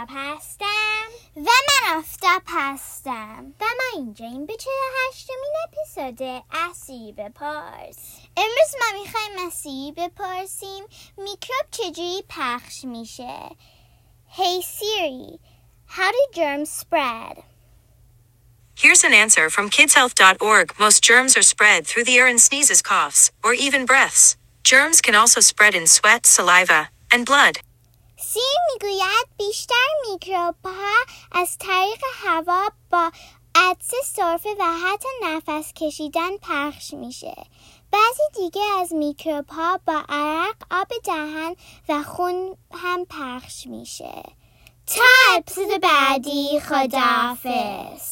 مهتاب هستم و من آفتاب هستم و ما اینجا این به چرا هشتمین اپیزود اسی بپرس امروز ما میخوایم اسی بپرسیم میکروب چجوری پخش میشه Hey Siri, how do germs spread? Here's an answer from kidshealth.org. Most germs are spread through the air in sneezes, coughs, or even breaths. Germs can also spread in sweat, saliva, and blood. سیر میگوید بیشتر میکروب ها از طریق هوا با عدس سرفه و حتی نفس کشیدن پخش میشه. بعضی دیگه از میکروب ها با عرق آب دهن و خون هم پخش میشه. تا بعدی خداحافظ